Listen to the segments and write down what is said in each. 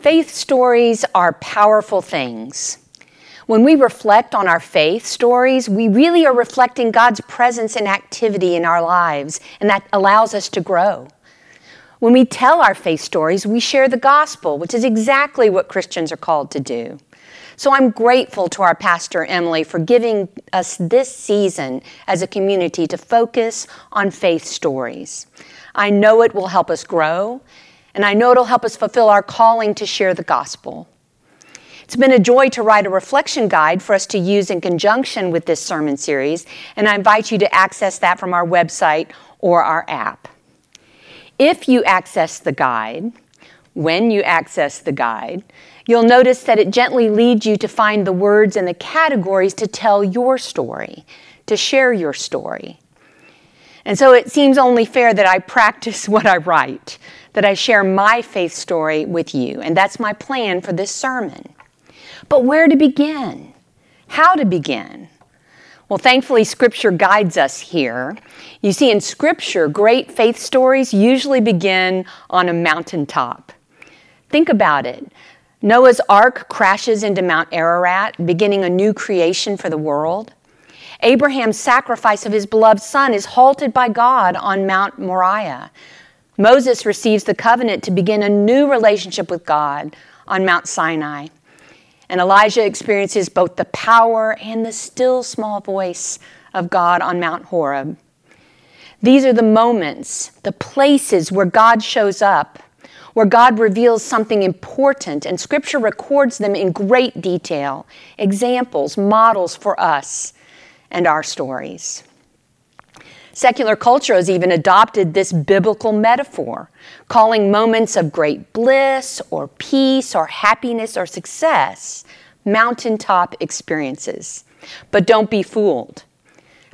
Faith stories are powerful things. When we reflect on our faith stories, we really are reflecting God's presence and activity in our lives, and that allows us to grow. When we tell our faith stories, we share the gospel, which is exactly what Christians are called to do. So I'm grateful to our pastor, Emily, for giving us this season as a community to focus on faith stories. I know it will help us grow and I know it'll help us fulfill our calling to share the gospel. It's been a joy to write a reflection guide for us to use in conjunction with this sermon series, and I invite you to access that from our website or our app. If you access the guide, when you access the guide, you'll notice that it gently leads you to find the words and the categories to tell your story, to share your story. And so it seems only fair that I practice what I write that I share my faith story with you. And that's my plan for this sermon. But where to begin? How to begin? Well, thankfully, Scripture guides us here. You see, in Scripture, great faith stories usually begin on a mountaintop. Think about it. Noah's ark crashes into Mount Ararat, beginning a new creation for the world. Abraham's sacrifice of his beloved son is halted by God on Mount Moriah. Moses receives the covenant to begin a new relationship with God on Mount Sinai. And Elijah experiences both the power and the still small voice of God on Mount Horeb. These are the moments, the places where God shows up, where God reveals something important, and Scripture records them in great detail examples, models for us and our stories. Secular culture has even adopted this biblical metaphor, calling moments of great bliss or peace or happiness or success mountaintop experiences. But don't be fooled.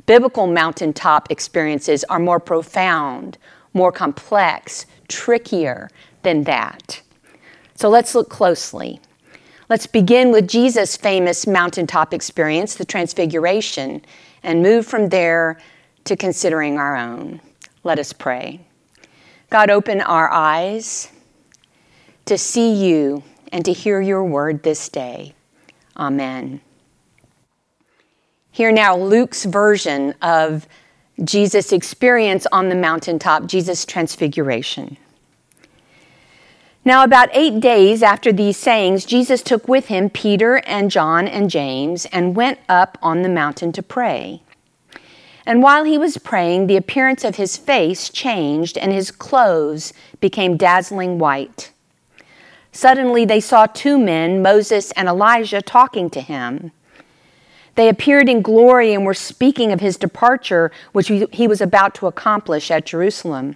Biblical mountaintop experiences are more profound, more complex, trickier than that. So let's look closely. Let's begin with Jesus' famous mountaintop experience, the Transfiguration, and move from there to considering our own. Let us pray. God, open our eyes to see you and to hear your word this day. Amen. Hear now Luke's version of Jesus' experience on the mountaintop, Jesus' transfiguration. Now, about eight days after these sayings, Jesus took with him Peter and John and James and went up on the mountain to pray. And while he was praying, the appearance of his face changed and his clothes became dazzling white. Suddenly they saw two men, Moses and Elijah, talking to him. They appeared in glory and were speaking of his departure, which he was about to accomplish at Jerusalem.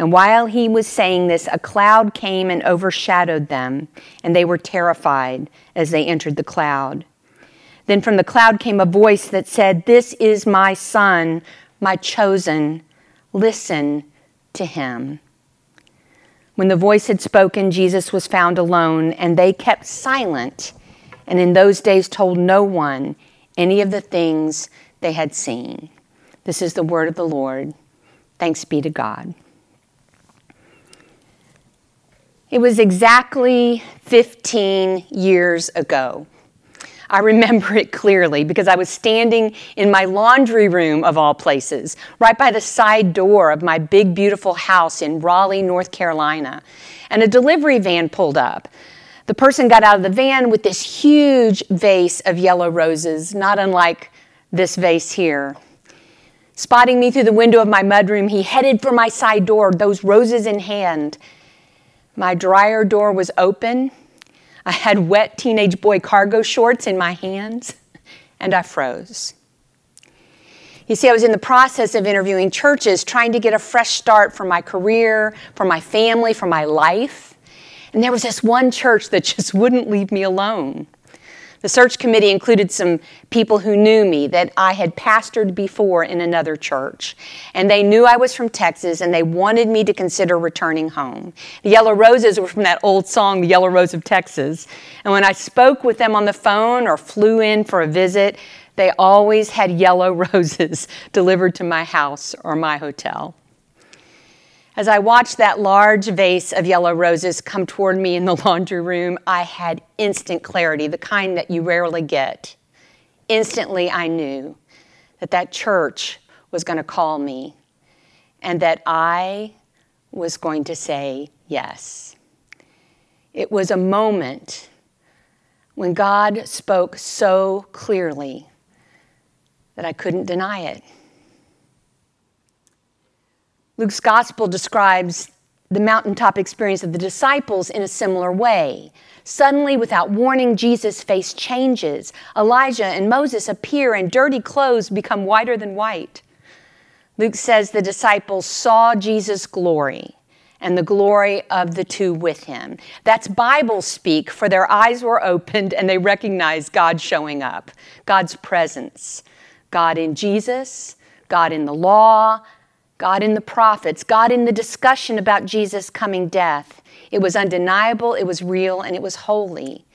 And while he was saying this, a cloud came and overshadowed them, and they were terrified as they entered the cloud. Then from the cloud came a voice that said, This is my son, my chosen. Listen to him. When the voice had spoken, Jesus was found alone, and they kept silent, and in those days told no one any of the things they had seen. This is the word of the Lord. Thanks be to God. It was exactly 15 years ago I remember it clearly because I was standing in my laundry room, of all places, right by the side door of my big, beautiful house in Raleigh, North Carolina. And a delivery van pulled up. The person got out of the van with this huge vase of yellow roses, not unlike this vase here. Spotting me through the window of my mudroom, he headed for my side door, those roses in hand. My dryer door was open, I had wet teenage boy cargo shorts in my hands, and I froze. You see, I was in the process of interviewing churches, trying to get a fresh start for my career, for my family, for my life. And there was this one church that just wouldn't leave me alone. The search committee included some people who knew me that I had pastored before in another church. And they knew I was from Texas and they wanted me to consider returning home. The Yellow Roses were from that old song, The Yellow Rose of Texas. And when I spoke with them on the phone or flew in for a visit, they always had yellow roses delivered to my house or my hotel. As I watched that large vase of yellow roses come toward me in the laundry room, I had instant clarity, the kind that you rarely get. Instantly, I knew that that church was going to call me and that I was going to say yes. It was a moment when God spoke so clearly that I couldn't deny it. Luke's gospel describes the mountaintop experience of the disciples in a similar way. Suddenly, without warning, Jesus' face changes. Elijah and Moses appear, and dirty clothes become whiter than white. Luke says the disciples saw Jesus' glory and the glory of the two with him. That's Bible speak, for their eyes were opened and they recognized God showing up, God's presence, God in Jesus, God in the law, God in the prophets, God in the discussion about Jesus' coming death. It was undeniable, it was real, and it was holy.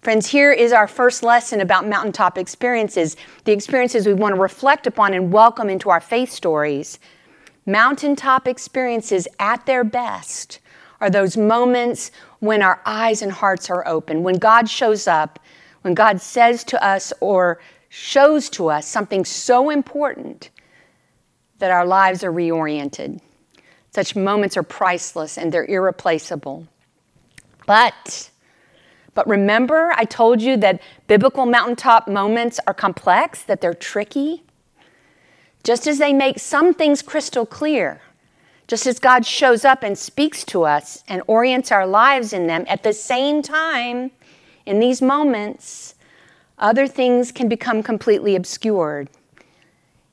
Friends, here is our first lesson about mountaintop experiences, the experiences we want to reflect upon and welcome into our faith stories. Mountaintop experiences at their best are those moments when our eyes and hearts are open, when God shows up, when God says to us or shows to us something so important that our lives are reoriented. Such moments are priceless and they're irreplaceable. But, but remember, I told you that biblical mountaintop moments are complex, that they're tricky. Just as they make some things crystal clear, just as God shows up and speaks to us and orients our lives in them, at the same time, in these moments, other things can become completely obscured.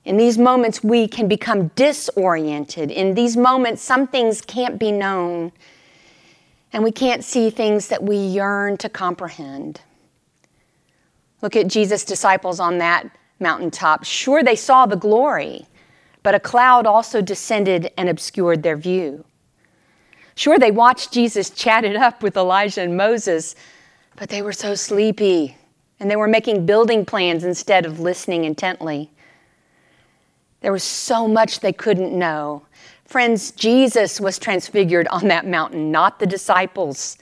In these moments, we can become disoriented. In these moments, some things can't be known, and we can't see things that we yearn to comprehend. Look at Jesus' disciples on that mountaintop. Sure, they saw the glory, but a cloud also descended and obscured their view. Sure, they watched Jesus chat it up with Elijah and Moses, but they were so sleepy and they were making building plans instead of listening intently. There was so much they couldn't know. Friends, Jesus was transfigured on that mountain, not the disciples.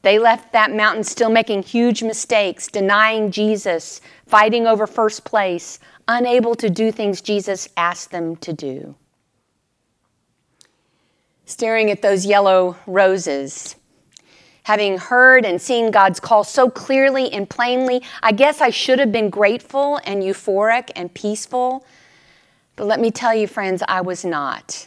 They left that mountain still making huge mistakes, denying Jesus, fighting over first place, unable to do things Jesus asked them to do. Staring at those yellow roses, having heard and seen God's call so clearly and plainly, I guess I should have been grateful and euphoric and peaceful but let me tell you, friends, I was not.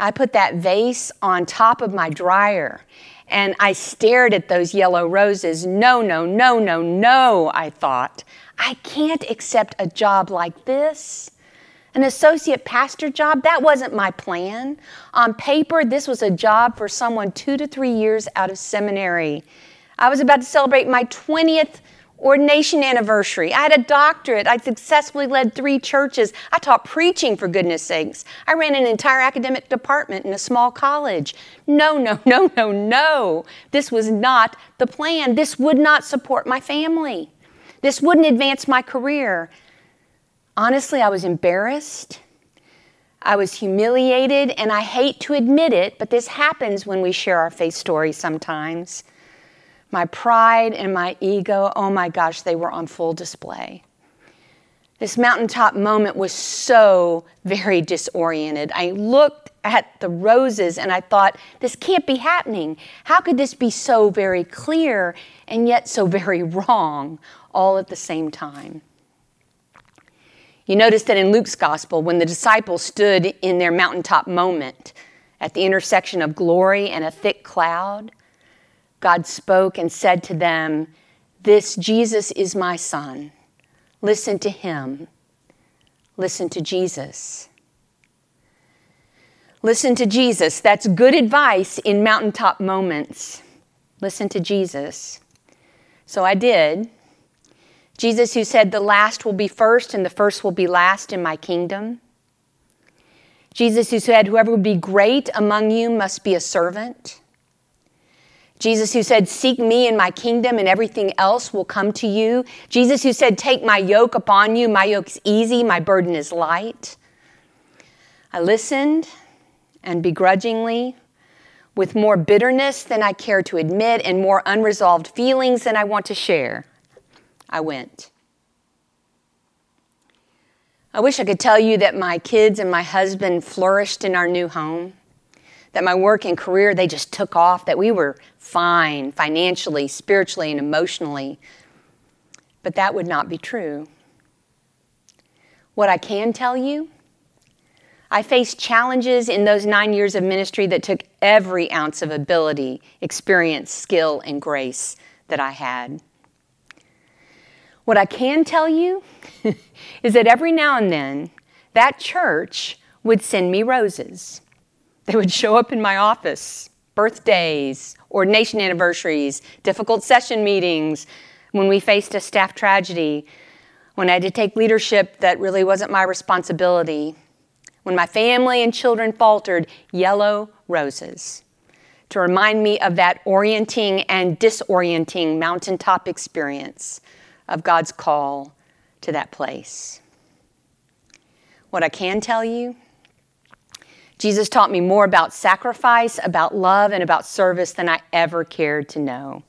I put that vase on top of my dryer and I stared at those yellow roses. No, no, no, no, no, I thought. I can't accept a job like this. An associate pastor job, that wasn't my plan. On paper, this was a job for someone two to three years out of seminary. I was about to celebrate my 20th ordination anniversary. I had a doctorate. I successfully led three churches. I taught preaching, for goodness sakes. I ran an entire academic department in a small college. No, no, no, no, no. This was not the plan. This would not support my family. This wouldn't advance my career. Honestly, I was embarrassed. I was humiliated, and I hate to admit it, but this happens when we share our faith stories sometimes. My pride and my ego, oh my gosh, they were on full display. This mountaintop moment was so very disoriented. I looked at the roses and I thought, this can't be happening. How could this be so very clear and yet so very wrong all at the same time? You notice that in Luke's gospel, when the disciples stood in their mountaintop moment at the intersection of glory and a thick cloud, God spoke and said to them, This Jesus is my son. Listen to him. Listen to Jesus. Listen to Jesus. That's good advice in mountaintop moments. Listen to Jesus. So I did. Jesus, who said, The last will be first and the first will be last in my kingdom. Jesus, who said, Whoever would be great among you must be a servant. Jesus, who said, Seek me and my kingdom and everything else will come to you. Jesus, who said, Take my yoke upon you. My yoke is easy, my burden is light. I listened and begrudgingly, with more bitterness than I care to admit and more unresolved feelings than I want to share, I went. I wish I could tell you that my kids and my husband flourished in our new home that my work and career, they just took off, that we were fine financially, spiritually, and emotionally. But that would not be true. What I can tell you, I faced challenges in those nine years of ministry that took every ounce of ability, experience, skill, and grace that I had. What I can tell you is that every now and then, that church would send me roses. They would show up in my office, birthdays, ordination anniversaries, difficult session meetings, when we faced a staff tragedy, when I had to take leadership that really wasn't my responsibility, when my family and children faltered, yellow roses to remind me of that orienting and disorienting mountaintop experience of God's call to that place. What I can tell you Jesus taught me more about sacrifice, about love, and about service than I ever cared to know.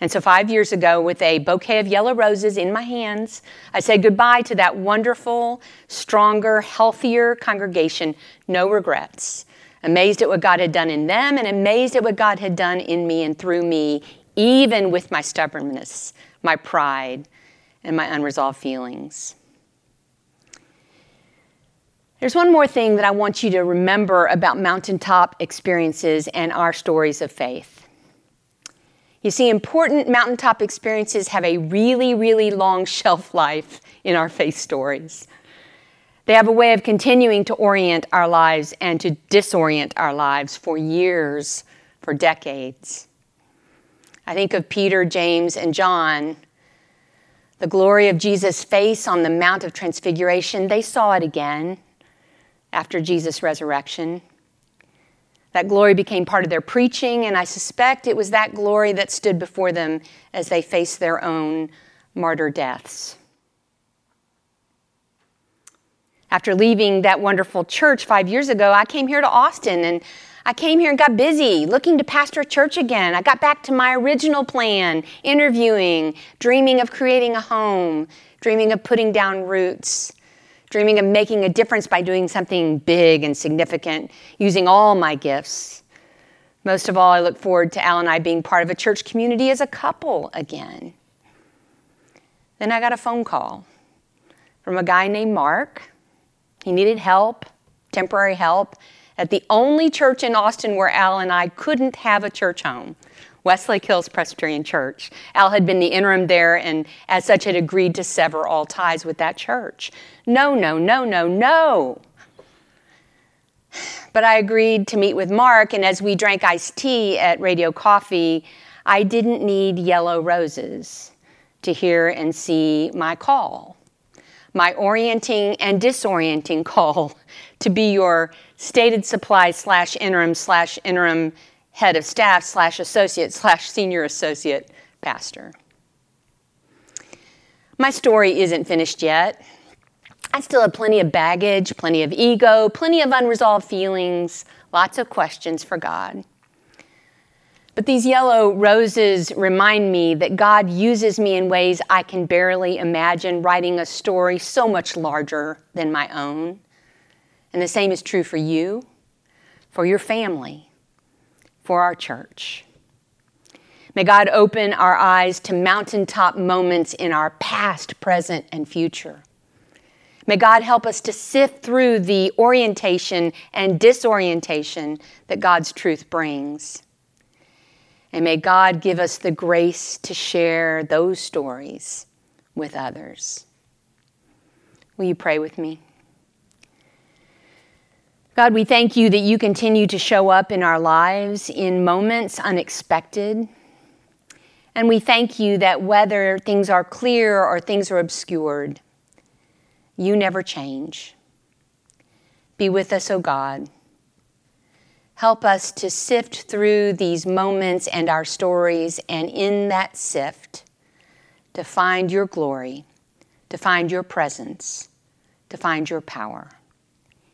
And so, five years ago, with a bouquet of yellow roses in my hands, I said goodbye to that wonderful, stronger, healthier congregation. No regrets. Amazed at what God had done in them and amazed at what God had done in me and through me, even with my stubbornness, my pride, and my unresolved feelings. There's one more thing that I want you to remember about mountaintop experiences and our stories of faith. You see, important mountaintop experiences have a really, really long shelf life in our faith stories. They have a way of continuing to orient our lives and to disorient our lives for years, for decades. I think of Peter, James, and John. The glory of Jesus' face on the Mount of Transfiguration, they saw it again after Jesus' resurrection. That glory became part of their preaching, and I suspect it was that glory that stood before them as they faced their own martyr deaths. After leaving that wonderful church five years ago, I came here to Austin and I came here and got busy looking to pastor a church again. I got back to my original plan interviewing, dreaming of creating a home, dreaming of putting down roots dreaming of making a difference by doing something big and significant, using all my gifts. Most of all, I look forward to Al and I being part of a church community as a couple again. Then I got a phone call from a guy named Mark. He needed help, temporary help, at the only church in Austin where Al and I couldn't have a church home. Westlake Hills Presbyterian Church. Al had been the interim there and, as such, had agreed to sever all ties with that church. No, no, no, no, no. But I agreed to meet with Mark, and as we drank iced tea at Radio Coffee, I didn't need yellow roses to hear and see my call, my orienting and disorienting call to be your stated supply slash interim slash interim head of staff slash associate slash senior associate pastor. My story isn't finished yet. I still have plenty of baggage, plenty of ego, plenty of unresolved feelings, lots of questions for God. But these yellow roses remind me that God uses me in ways I can barely imagine, writing a story so much larger than my own. And the same is true for you, for your family, for our church. May God open our eyes to mountaintop moments in our past, present, and future. May God help us to sift through the orientation and disorientation that God's truth brings. And may God give us the grace to share those stories with others. Will you pray with me? God, we thank you that you continue to show up in our lives in moments unexpected. And we thank you that whether things are clear or things are obscured, you never change. Be with us, O God. Help us to sift through these moments and our stories, and in that sift, to find your glory, to find your presence, to find your power.